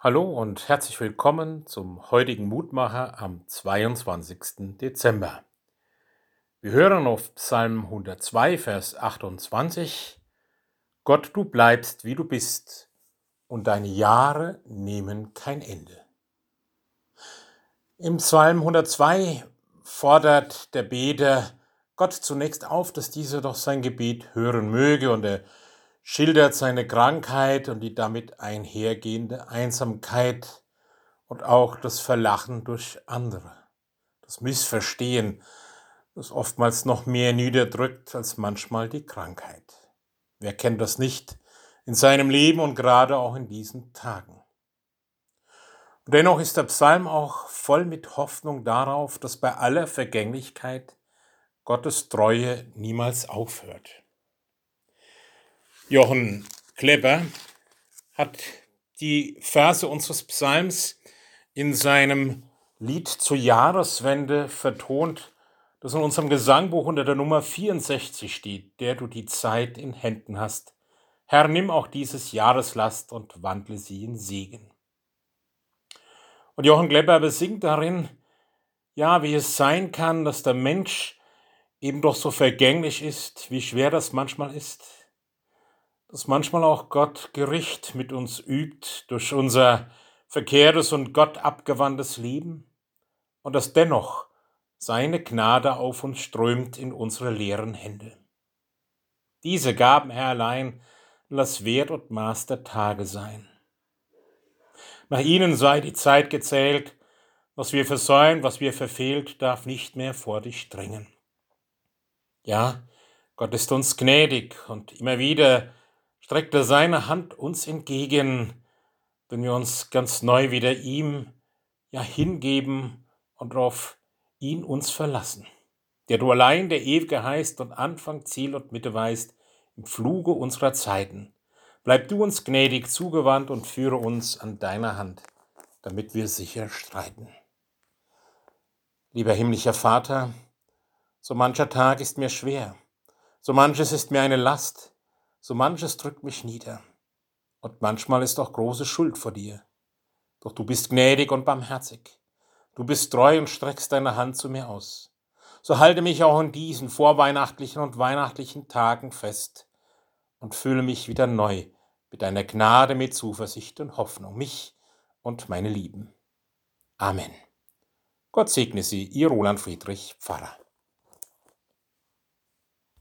Hallo und herzlich willkommen zum heutigen Mutmacher am 22. Dezember. Wir hören auf Psalm 102, Vers 28. Gott, du bleibst, wie du bist, und deine Jahre nehmen kein Ende. Im Psalm 102 fordert der Beter Gott zunächst auf, dass dieser doch sein Gebet hören möge und er schildert seine Krankheit und die damit einhergehende Einsamkeit und auch das Verlachen durch andere, das Missverstehen, das oftmals noch mehr niederdrückt als manchmal die Krankheit. Wer kennt das nicht in seinem Leben und gerade auch in diesen Tagen? Und dennoch ist der Psalm auch voll mit Hoffnung darauf, dass bei aller Vergänglichkeit Gottes Treue niemals aufhört. Jochen Kleber hat die Verse unseres Psalms in seinem Lied zur Jahreswende vertont, das in unserem Gesangbuch unter der Nummer 64 steht, der du die Zeit in Händen hast. Herr, nimm auch dieses Jahreslast und wandle sie in Segen. Und Jochen Kleber besingt darin, ja, wie es sein kann, dass der Mensch eben doch so vergänglich ist, wie schwer das manchmal ist, dass manchmal auch Gott Gericht mit uns übt durch unser verkehrtes und Gott abgewandtes Leben und dass dennoch seine Gnade auf uns strömt in unsere leeren Hände. Diese Gaben, Herr allein, lass Wert und Maß der Tage sein. Nach ihnen sei die Zeit gezählt, was wir versäumt, was wir verfehlt, darf nicht mehr vor dich drängen. Ja, Gott ist uns gnädig und immer wieder streckt er seine Hand uns entgegen, wenn wir uns ganz neu wieder ihm ja hingeben und auf ihn uns verlassen, der du allein der Ewige heißt und Anfang, Ziel und Mitte weißt im Fluge unserer Zeiten. Bleib du uns gnädig zugewandt und führe uns an deiner Hand, damit wir sicher streiten. Lieber himmlischer Vater, so mancher Tag ist mir schwer, so manches ist mir eine Last, so manches drückt mich nieder. Und manchmal ist auch große Schuld vor dir. Doch du bist gnädig und barmherzig. Du bist treu und streckst deine Hand zu mir aus. So halte mich auch in diesen vorweihnachtlichen und weihnachtlichen Tagen fest und fühle mich wieder neu mit deiner Gnade, mit Zuversicht und Hoffnung, mich und meine Lieben. Amen. Gott segne Sie, Ihr Roland Friedrich, Pfarrer.